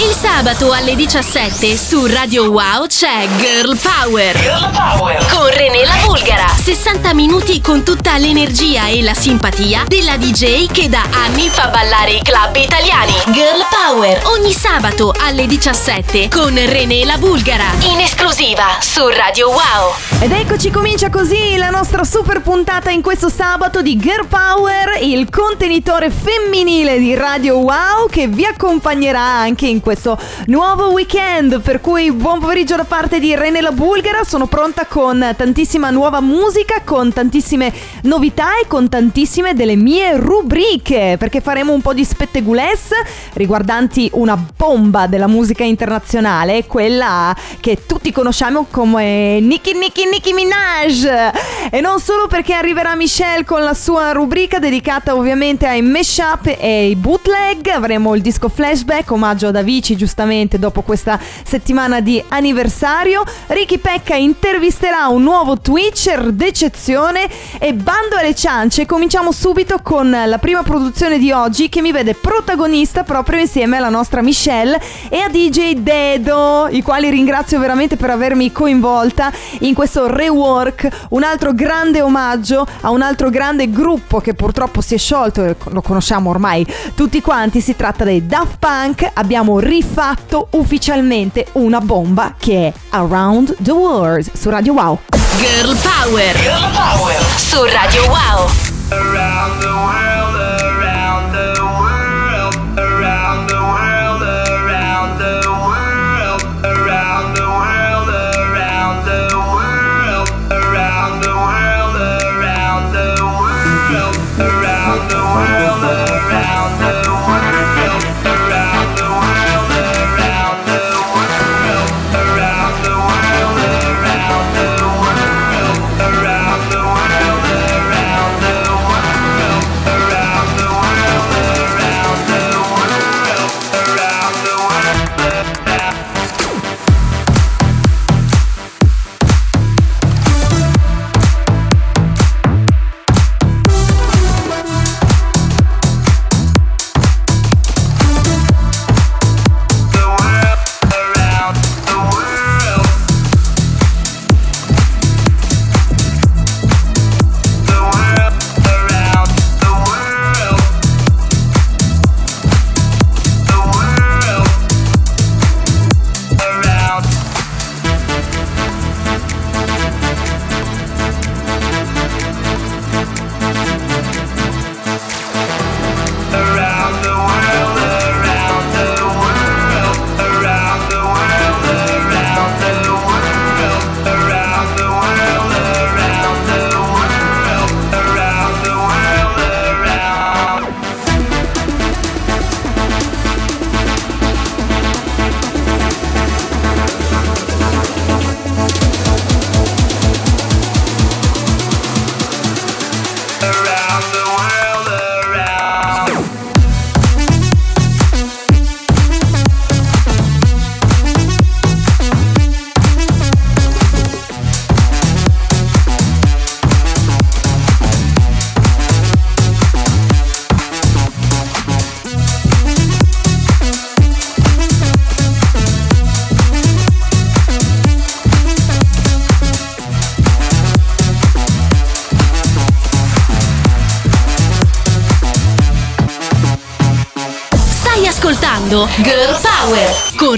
Il sabato alle 17 su Radio Wow c'è Girl Power. Girl Power. Con René la Bulgara. 60 minuti con tutta l'energia e la simpatia della DJ che da anni fa ballare i club italiani. Girl Power. Ogni sabato alle 17 con René la Bulgara. In esclusiva su Radio Wow. Ed eccoci, comincia così la nostra super puntata in questo sabato di Girl Power, il contenitore femminile di Radio Wow che vi accompagnerà anche in questo nuovo weekend. Per cui buon pomeriggio da parte di Rene la Bulgara, sono pronta con tantissima nuova musica, con tantissime novità e con tantissime delle mie rubriche, perché faremo un po' di spettegulesse riguardanti una bomba della musica internazionale, quella che tutti conosciamo come Nicki Nicki Nicki Minaj. E non solo perché arriverà Michelle con la sua rubrica dedicata ovviamente ai mashup e ai bootleg, avremo il disco flashback, omaggio ad Avicii giustamente dopo questa settimana di anniversario. Ricky Pecca intervisterà un nuovo Twitcher d'eccezione e bando alle ciance, cominciamo subito con la prima produzione di oggi che mi vede protagonista proprio insieme alla nostra Michelle e a DJ Dedo, i quali ringrazio veramente per avermi coinvolta in questo rework, un altro grande omaggio a un altro grande gruppo che purtroppo si è sciolto lo conosciamo ormai tutti quanti, si tratta dei Daft Punk, abbiamo rifatto ufficialmente una bomba che è Around the World su Radio Wow. Girl Power. Girl Power. Su Radio Wow. Around the world,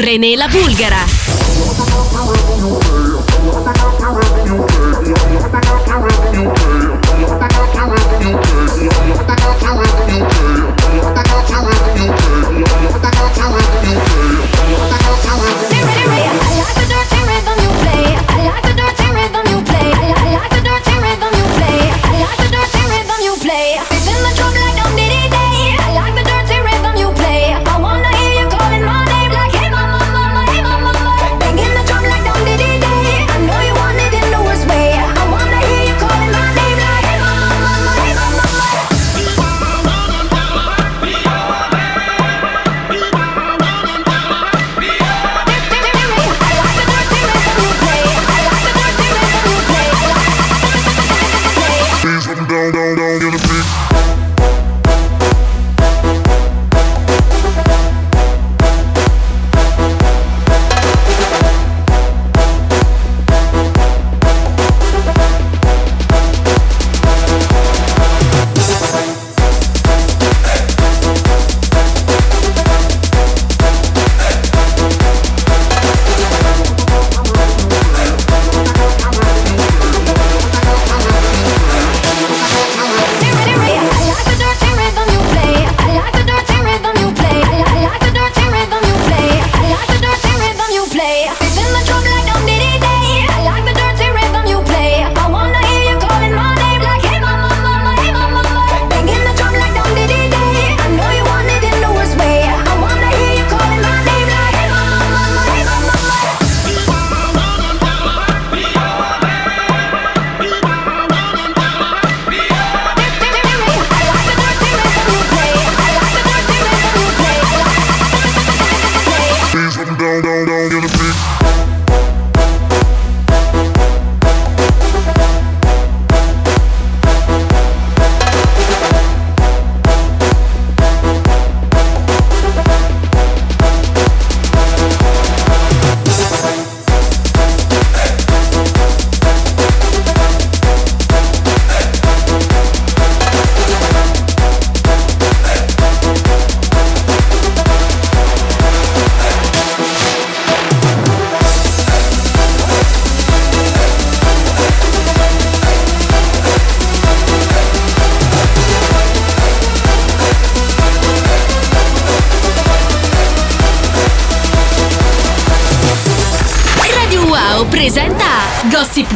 René la Bulgara.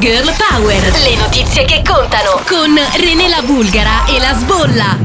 Girl Power. Le notizie che contano con René la Bulgara e la Sbolla.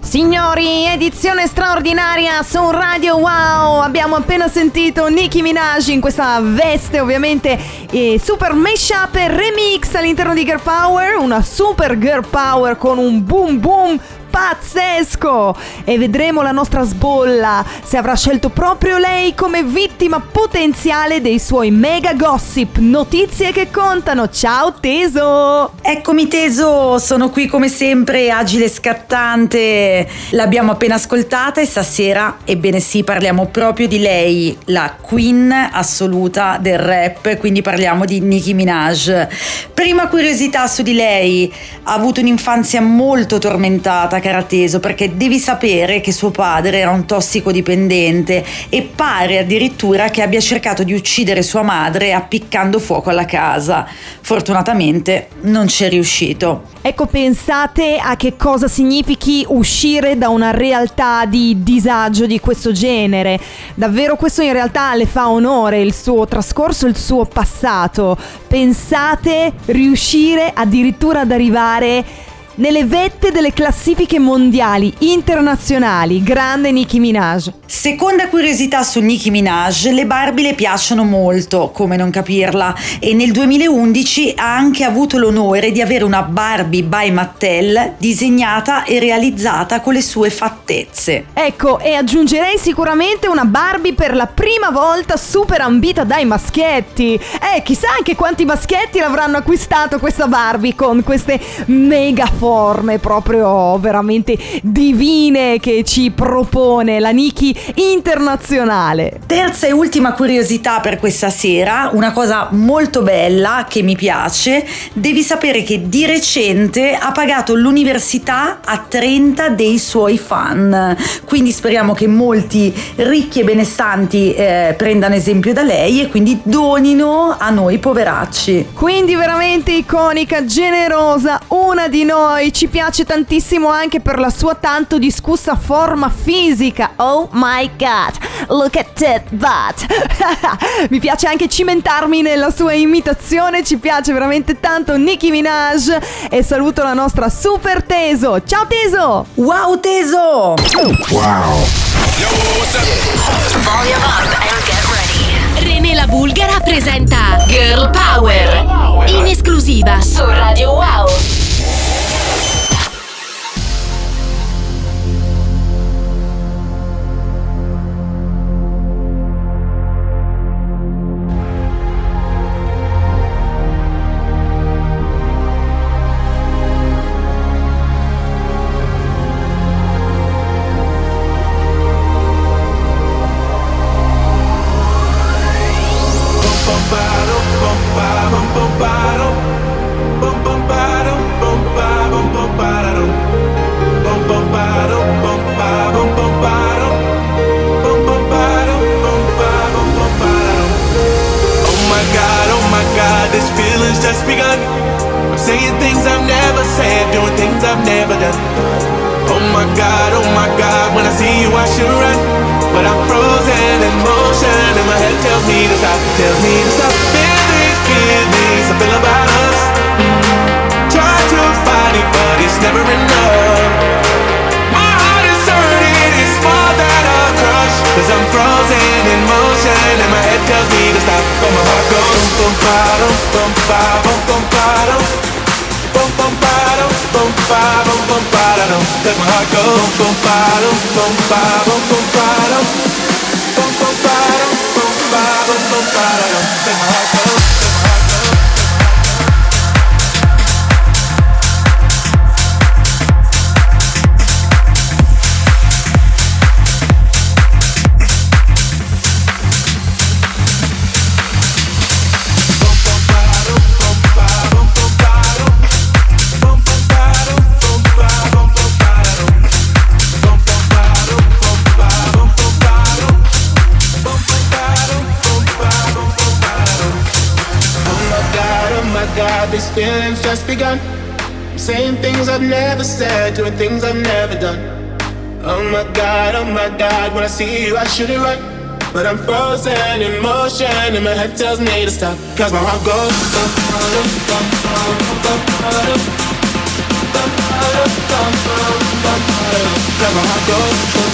Signori, edizione straordinaria su Radio Wow. Abbiamo appena sentito Nicki Minaj in questa veste, ovviamente eh, super mashup e remix all'interno di Girl Power. Una super Girl Power con un boom boom pazzesco! E vedremo la nostra sbolla se avrà scelto proprio lei come vittima potenziale dei suoi mega gossip. Notizie che contano. Ciao Teso! Eccomi Teso, sono qui come sempre, agile e scattante. L'abbiamo appena ascoltata e stasera, ebbene sì, parliamo proprio di lei, la queen assoluta del rap, quindi parliamo di Nicki Minaj. Prima curiosità su di lei, ha avuto un'infanzia molto tormentata, cara Teso, perché devi sapere che suo padre era un tossicodipendente e pare addirittura che abbia cercato di uccidere sua madre appiccando fuoco alla casa. Fortunatamente non ci è riuscito. Ecco pensate a che cosa significhi uscire da una realtà di disagio di questo genere davvero questo in realtà le fa onore il suo trascorso il suo passato pensate riuscire addirittura ad arrivare nelle vette delle classifiche mondiali internazionali. Grande Nicki Minaj. Seconda curiosità su Nicki Minaj, le Barbie le piacciono molto, come non capirla, e nel 2011 ha anche avuto l'onore di avere una Barbie by Mattel disegnata e realizzata con le sue fattezze. Ecco, e aggiungerei sicuramente una Barbie per la prima volta super ambita dai maschietti. Eh, chissà anche quanti maschietti l'avranno acquistato questa Barbie con queste mega forme proprio veramente divine che ci propone la Nicki internazionale. Terza e ultima curiosità per questa sera, una cosa molto bella che mi piace, devi sapere che di recente ha pagato l'università a 30 dei suoi fan, quindi speriamo che molti ricchi e benestanti eh, prendano esempio da lei e quindi donino a noi poveracci. Quindi veramente iconica, generosa, una di noi. Ci piace tantissimo anche per la sua tanto discussa forma fisica. Oh my god, look at that butt. Mi piace anche cimentarmi nella sua imitazione, ci piace veramente tanto Nicki Minaj e saluto la nostra super Teso. Ciao Teso! Wow Teso! René la Bulgara presenta Girl Power in esclusiva su Radio Wow. stop. Come on, I go. Bum bum bottom, bum ba, bum bum bottom, bum bum bottom, bum ba, bum bottom. Let my heart go. Bum bottom, bum ba, bum bottom, bum bum bottom, bum bottom. Let my heart go. Saying things I've never said, doing things I've never done. Oh my god, oh my god, when I see you, I should it right. But I'm frozen in motion and my head tells me to stop. Cause my heart goes. Cause my heart goes.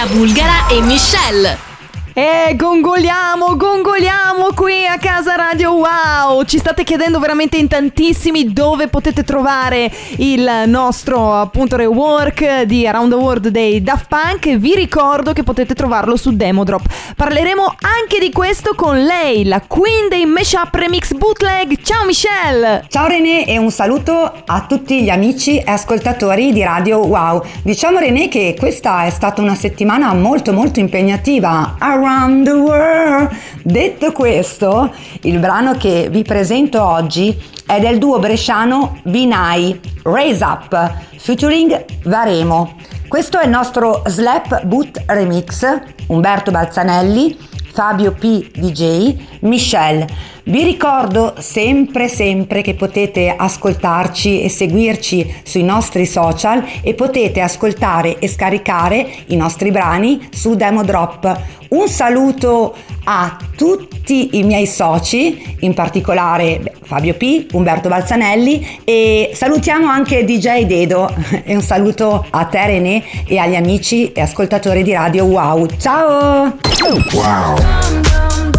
La Bulgara e Michelle. Ci state chiedendo veramente in tantissimi dove potete trovare il nostro appunto rework di Around the World dei Daft Punk. Vi ricordo che potete trovarlo su Demodrop. Parleremo anche di questo con lei, la Queen dei Mashup Remix Bootleg. Ciao Michelle! Ciao René e un saluto a tutti gli amici e ascoltatori di Radio Wow. Diciamo René che questa è stata una settimana molto molto impegnativa. Around the World. Detto questo, il brano che vi presento oggi è del duo bresciano Binai, Raise Up, featuring Varemo. Questo è il nostro Slap Boot Remix, Umberto Balzanelli, Fabio P. DJ, Michelle. Vi ricordo sempre sempre che potete ascoltarci e seguirci sui nostri social e potete ascoltare e scaricare i nostri brani su Demo Drop. Un saluto a tutti i miei soci, in particolare Fabio P, Umberto Balzanelli e salutiamo anche DJ Dedo e un saluto a te René e agli amici e ascoltatori di Radio Wow. Ciao! Rise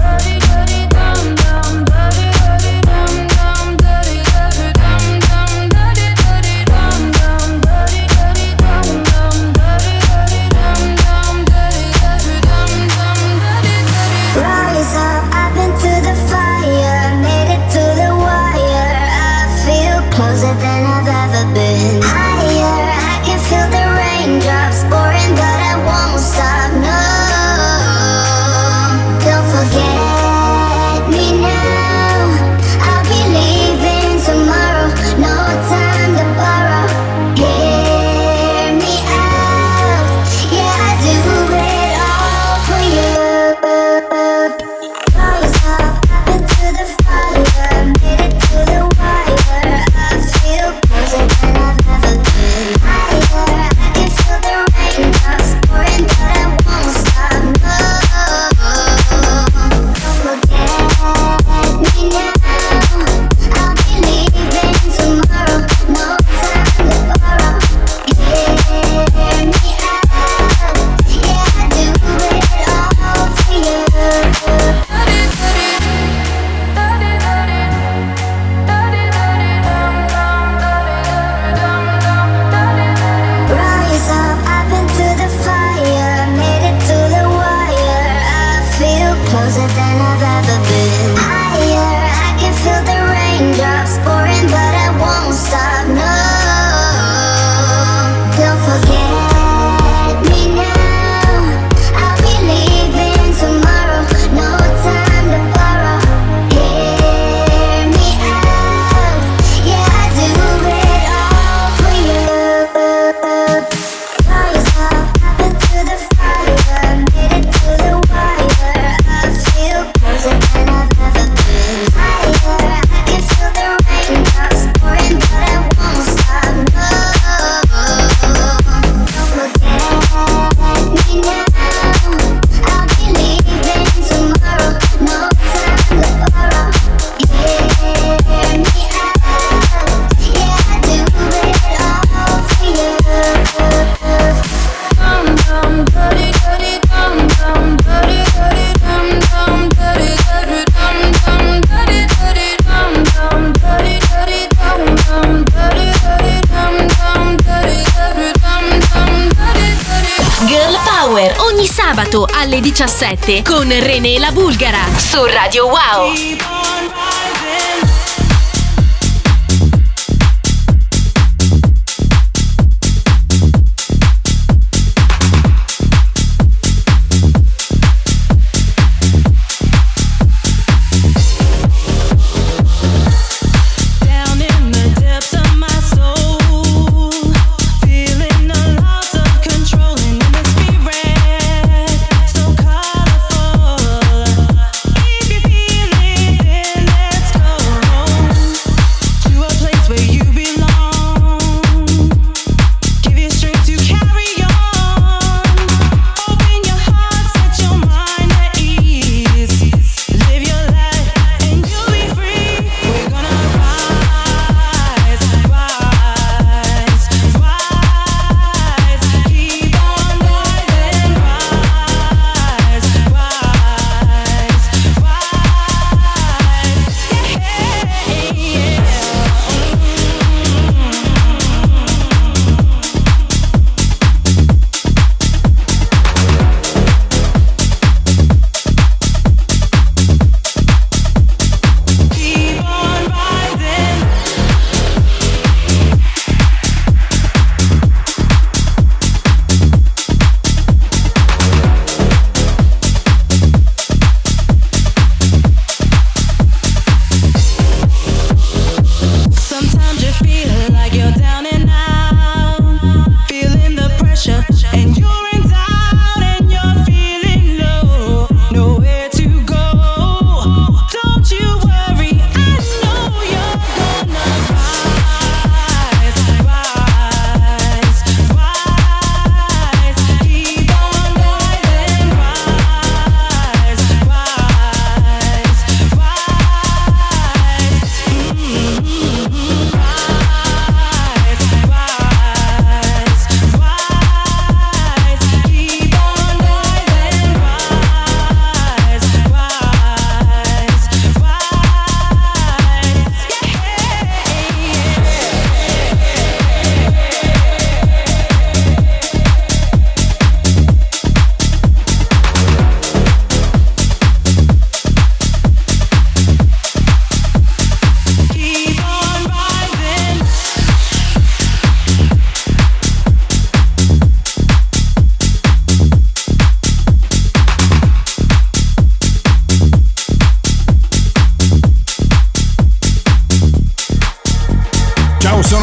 2017 con René La Bulgara su Radio Wow.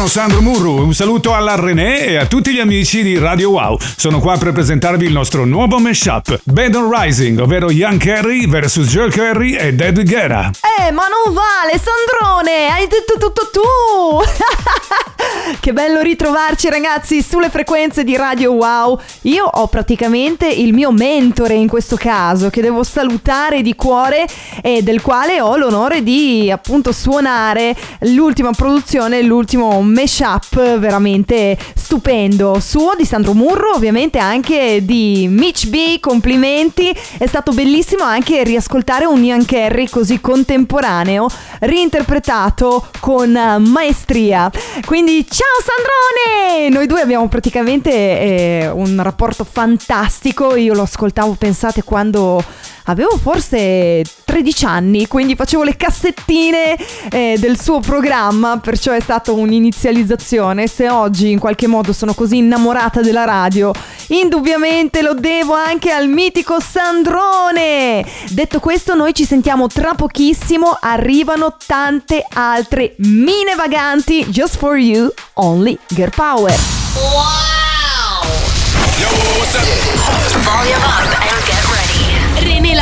Sandro Murru, un saluto alla René e a tutti gli amici di Radio Wow. Sono qua per presentarvi il nostro nuovo mashup, Bad on Rising, ovvero Ian Carey vs Joe Carey e David Guerra. Eh, ma non vale, Sandrone, hai detto tutto tu. che bello ritrovarci ragazzi sulle frequenze di Radio Wow. Io ho praticamente il mio mentore in questo caso che devo salutare di cuore e del quale ho l'onore di appunto suonare l'ultima produzione, l'ultimo mashup veramente stupendo. Suo di Sandro Murro, ovviamente anche di Mitch B, complimenti. È stato bellissimo anche riascoltare un Ian Carey così contemporaneo, reinterpretato con maestria. Quindi ciao Sandrone! Noi due abbiamo praticamente eh, un rapporto fantastico. Io lo ascoltavo, pensate, quando avevo forse 13 anni, quindi facevo le cassettine eh, del suo programma, perciò è stata un'inizializzazione. Se oggi in qualche modo sono così innamorata della radio, indubbiamente lo devo anche al mitico Sandrone. Detto questo, noi ci sentiamo tra pochissimo, arrivano tante altre mine vaganti just for you, only girl power. Volume up and get ready. René la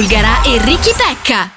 Bulgara e Ricky Pecca.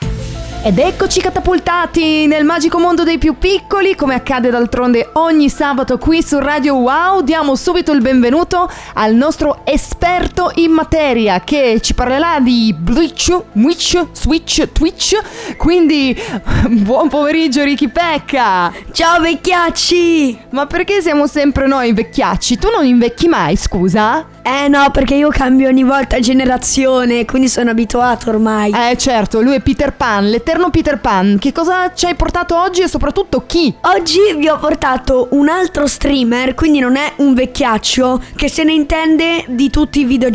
Ed eccoci catapultati nel magico mondo dei più piccoli, come accade d'altronde ogni sabato qui su Radio Wow. Diamo subito il benvenuto al nostro esperto in materia che ci parlerà di Bleach, Mwitch, Switch, Twitch. Quindi, buon pomeriggio Ricky Pecca! Ciao vecchiacci! Ma perché siamo sempre noi vecchiacci? Tu non invecchi mai, scusa? Eh no, perché io cambio ogni volta generazione, quindi sono abituato ormai. Eh certo, lui è Peter Pan, l'eterno Peter Pan. Che cosa ci hai portato oggi e soprattutto chi? Oggi vi ho portato un altro streamer, quindi non è un vecchiaccio, che se ne intende di tutti i videogiochi.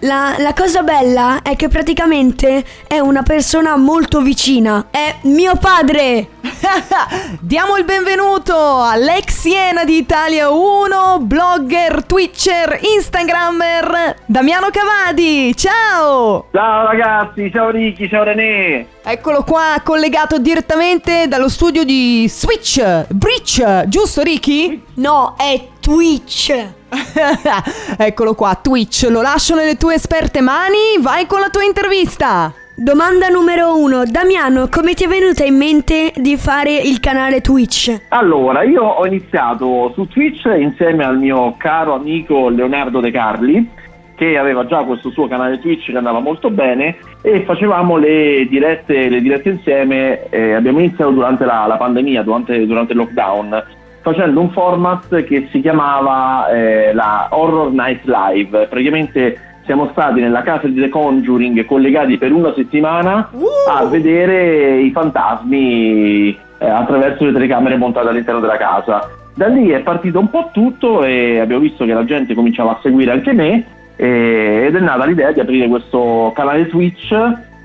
La, la cosa bella è che praticamente è una persona molto vicina. È mio padre! Diamo il benvenuto all'ex Iena di Italia 1, blogger, twitcher, instagrammer, Damiano Cavadi. Ciao! Ciao ragazzi, ciao Ricky, ciao René. Eccolo qua, collegato direttamente dallo studio di Switch, Breach, giusto Ricky? No, è Twitch! Eccolo qua, Twitch, lo lascio nelle tue esperte mani, vai con la tua intervista! Domanda numero uno. Damiano, come ti è venuta in mente di fare il canale Twitch? Allora, io ho iniziato su Twitch insieme al mio caro amico Leonardo De Carli, che aveva già questo suo canale Twitch che andava molto bene e facevamo le dirette, le dirette insieme. eh, abbiamo iniziato durante la, la pandemia, durante, durante il lockdown, facendo un format che si chiamava eh, la Horror Night Live. Praticamente siamo stati nella casa di The Conjuring collegati per una settimana a vedere i fantasmi eh, attraverso le telecamere montate all'interno della casa. Da lì è partito un po' tutto e abbiamo visto che la gente cominciava a seguire anche me eh, ed è nata l'idea di aprire questo canale Twitch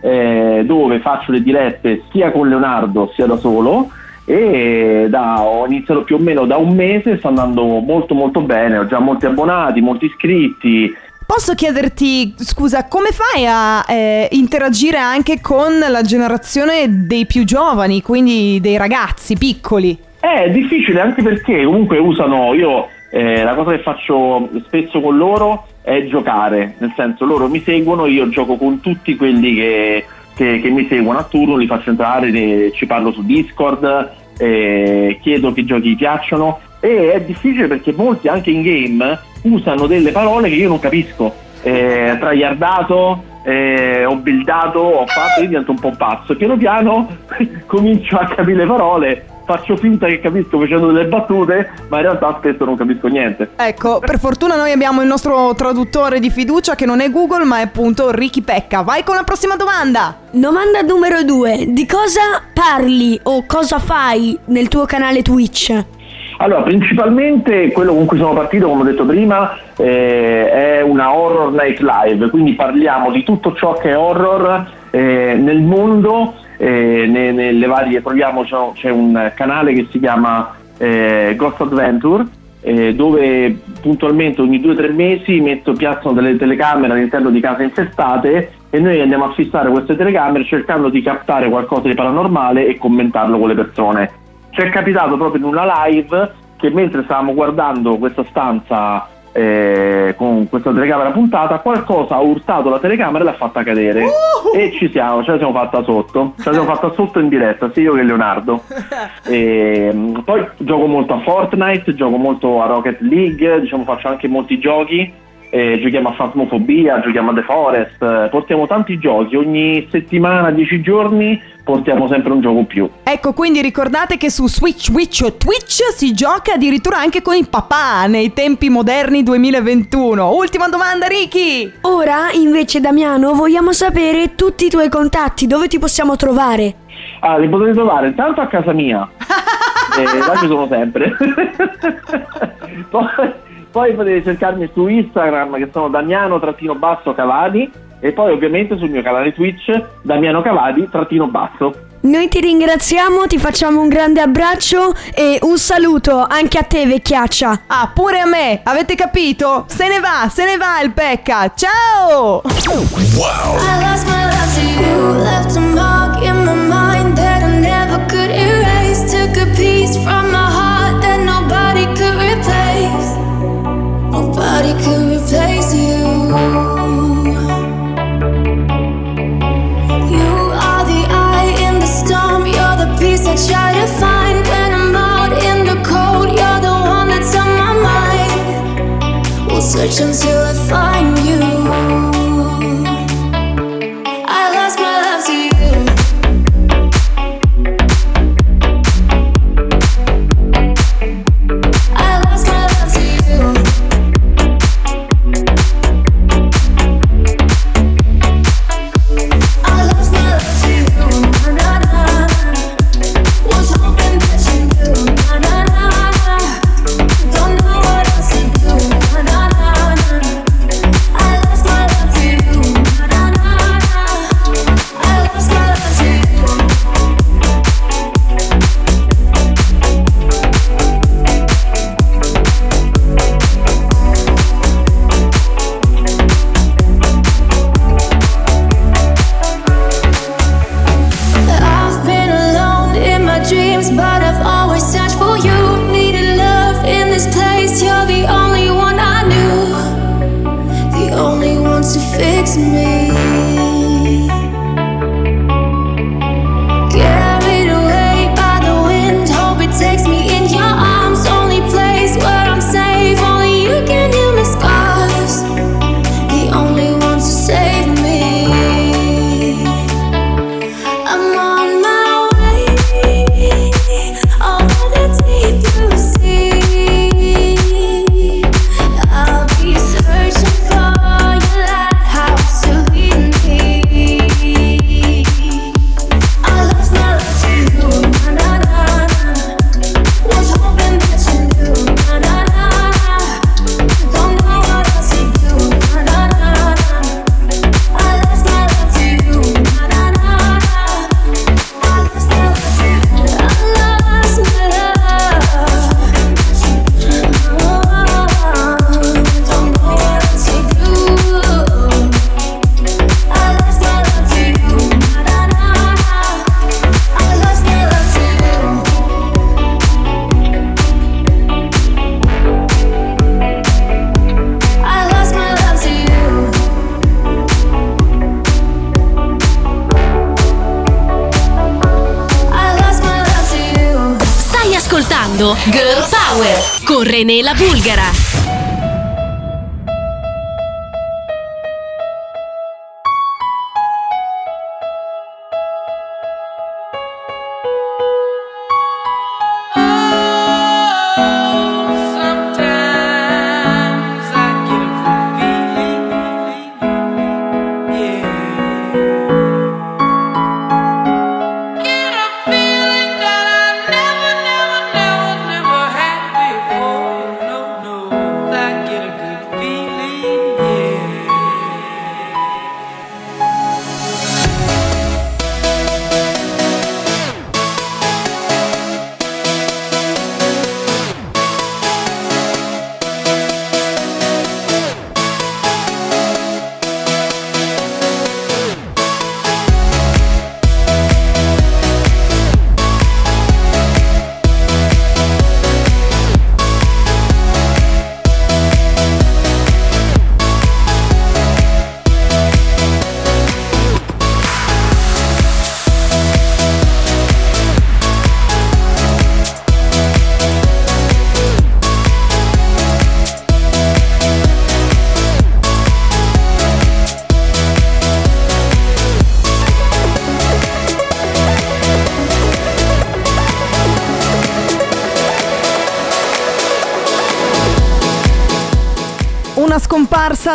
eh, dove faccio le dirette sia con Leonardo sia da solo e da, ho iniziato più o meno da un mese, sta andando molto molto bene, ho già molti abbonati, molti iscritti, Posso chiederti, scusa, come fai a eh, interagire anche con la generazione dei più giovani, quindi dei ragazzi piccoli? È difficile anche perché comunque usano, io eh, la cosa che faccio spesso con loro è giocare, nel senso loro mi seguono, io gioco con tutti quelli che, che- che mi seguono a turno, li faccio entrare, ci parlo su Discord, eh, chiedo che giochi piacciono e è difficile perché molti anche in game usano delle parole che io non capisco, eh, tragliardato, eh, ho buildato, ho fatto, io divento un po' pazzo, piano piano comincio a capire le parole, faccio finta che capisco facendo delle battute, ma in realtà spesso non capisco niente. Ecco, per fortuna noi abbiamo il nostro traduttore di fiducia che non è Google ma è appunto Ricky Pecca. Vai con la prossima domanda! Domanda numero due. Di cosa parli o cosa fai nel tuo canale Twitch? Allora, principalmente quello con cui sono partito, come ho detto prima, eh, è una horror night live, quindi parliamo di tutto ciò che è horror eh, nel mondo, eh, ne- nelle varie, proviamo, c'è c'è un canale che si chiama eh, Ghost Adventure, eh, dove puntualmente ogni due o tre mesi metto, piazzano delle telecamere all'interno di case infestate e noi andiamo a fissare queste telecamere cercando di captare qualcosa di paranormale e commentarlo con le persone. Ci è capitato proprio in una live che mentre stavamo guardando questa stanza eh, con questa telecamera puntata, qualcosa ha urtato la telecamera e l'ha fatta cadere. E ci siamo, ce la siamo fatta sotto. Ce la siamo fatta sotto in diretta, sia io che Leonardo. E, mm, poi gioco molto a Fortnite, gioco molto a Rocket League, diciamo faccio anche molti giochi. Eh, giochiamo a Phasmophobia, giochiamo a The Forest, eh, portiamo tanti giochi, ogni settimana, 10 giorni portiamo sempre un gioco più. Ecco, quindi ricordate che su Switch, Witch o Twitch si gioca addirittura anche con il papà nei tempi moderni 2021. Ultima domanda, Ricky! Ora, invece, Damiano, vogliamo sapere tutti i tuoi contatti, dove ti possiamo trovare? Ah, li potete trovare intanto a casa mia, eh, là ci sono sempre. poi, poi potete cercarmi su Instagram che sono Damiano-Cavadi e poi ovviamente sul mio canale Twitch Damiano Cavadi-Basso. Noi ti ringraziamo, ti facciamo un grande abbraccio e un saluto anche a te, vecchiaccia. Ah, pure a me, avete capito? Se ne va, se ne va il Pecca. Ciao! I Nobody could replace you. You are the eye in the storm, you're the peace I try to find when I'm out in the cold. You're the one that's on my mind. We'll search until I find you. La Bulgara.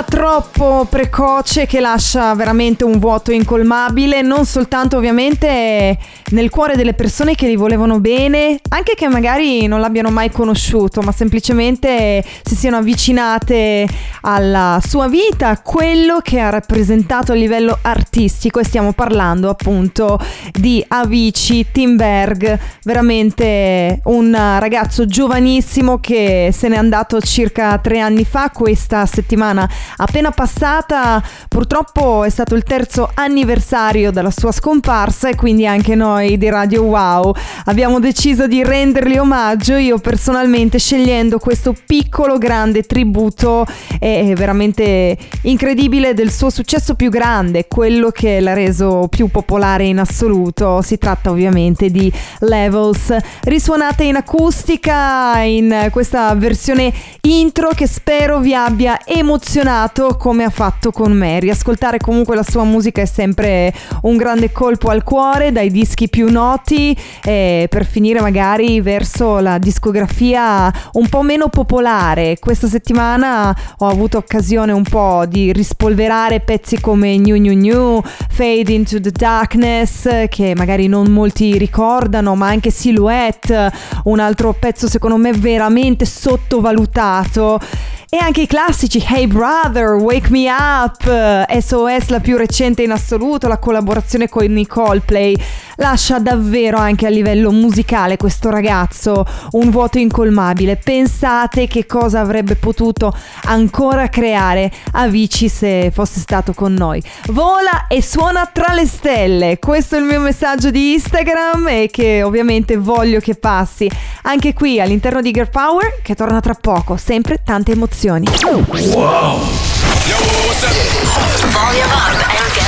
Scomparsa precoce che lascia veramente un vuoto incolmabile, non soltanto ovviamente nel cuore delle persone che gli volevano bene, anche che magari non l'abbiano mai conosciuto, ma semplicemente si siano avvicinate alla sua vita, a quello che ha rappresentato a livello artistico e stiamo parlando appunto di Avicii Timberg, veramente un ragazzo giovanissimo che se n'è andato circa tre anni fa, questa settimana appena passata purtroppo è stato il terzo anniversario della sua scomparsa e quindi anche noi di Radio Wow abbiamo deciso di rendergli omaggio, io personalmente scegliendo questo piccolo grande tributo è veramente incredibile del suo successo più grande, quello che l'ha reso più popolare in assoluto. Si tratta ovviamente di Levels, risuonate in acustica in questa versione intro che spero vi abbia emozionato come ha fatto con me. Riascoltare comunque la sua musica è sempre un grande colpo al cuore, dai dischi più noti eh, per finire magari verso la discografia un po' meno popolare. Questa settimana ho avuto occasione un po' di rispolverare pezzi come New New New, Fade into the Darkness, che magari non molti ricordano, ma anche Silhouette, un altro pezzo secondo me veramente sottovalutato. E anche i classici Hey Brother, Wake Me Up, SOS la più recente in assoluto, la collaborazione con i Coldplay, lascia davvero anche a livello musicale questo ragazzo un vuoto incolmabile. Pensate che cosa avrebbe potuto ancora creare Avicii se fosse stato con noi. Vola e suona tra le stelle, questo è il mio messaggio di Instagram e che ovviamente voglio che passi anche qui all'interno di Girl Power che torna tra poco, sempre tante emozioni. René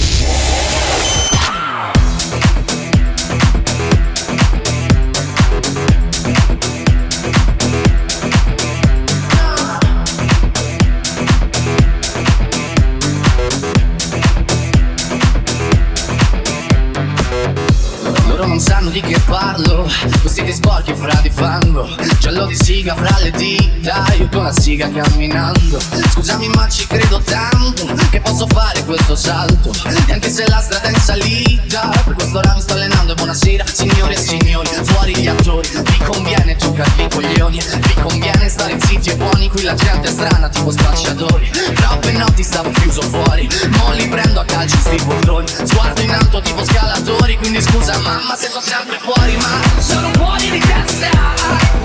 Di che parlo. Vestiti sporchi fra di fango. Giallo di siga fra le dita. Con la siga camminando. Scusami ma ci credo tanto Che posso fare questo salto. E anche se la strada è in salita Per questo ora mi sto allenando. E buonasera Signore e signori, fuori gli attori. Vi conviene toccarvi i coglioni. Vi conviene stare zitti e buoni. Qui la gente è strana tipo spacciatori. Troppe notti stavo chiuso fuori. Mo li prendo a calci sti bottoni Sguardo in alto tipo scalatori. Quindi scusa mamma se sto sempre fuori Ma sono fuori di testa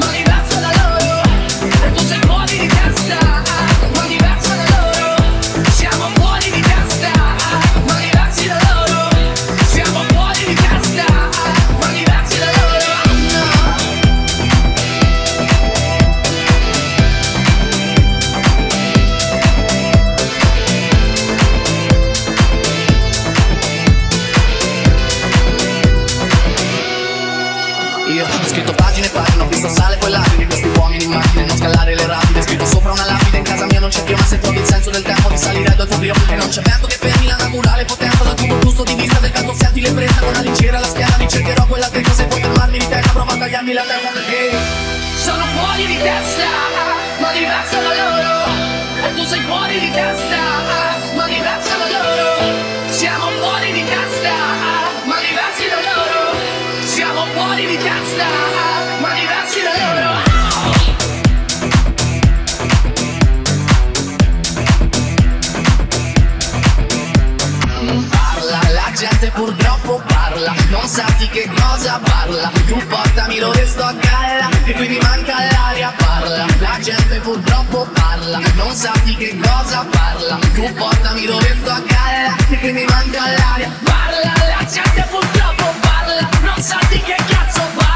di salire ad alto brio E non c'è vento che fermi la naturale potenza Dal tuo gusto di vista del canto senti le presa Con una lincera alla schiena mi cercherò quella che se puoi fermarmi di testa Prova a tagliarmi la testa perché Sono fuori di testa, ma diverso da loro E tu sei fuori di testa, parla, non sa di che cosa parla. Tu portami dove sto a galla, e qui mi manca l'aria. Parla, la gente purtroppo parla, non sa di che cosa parla. Tu portami dove sto a galla, e qui mi manca l'aria. Parla, la gente purtroppo parla, non sa di che cazzo parla.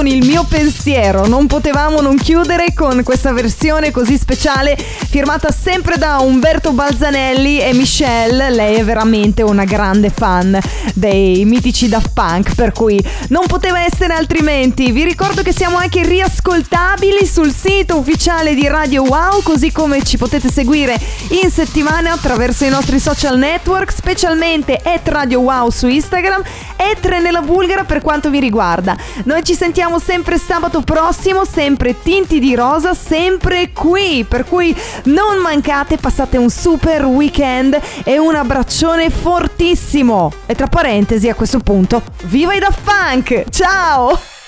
Con il mio pensiero. Non potevamo non chiudere con questa versione così speciale firmata sempre da Umberto Balzanelli e Michelle. Lei è veramente una grande fan dei mitici Daft Punk per cui non poteva essere altrimenti. Vi ricordo che siamo anche riascoltabili sul sito ufficiale di Radio Wow così come ci potete seguire in settimana attraverso i nostri social network specialmente at Radio Wow su Instagram e nella Bulgara per quanto vi riguarda. Noi ci sentiamo sempre sabato prossimo, sempre tinti di rosa, sempre qui. Per cui non mancate, passate un super weekend e un abbraccione fortissimo. E tra parentesi a questo punto, viva i Daft Punk! Ciao!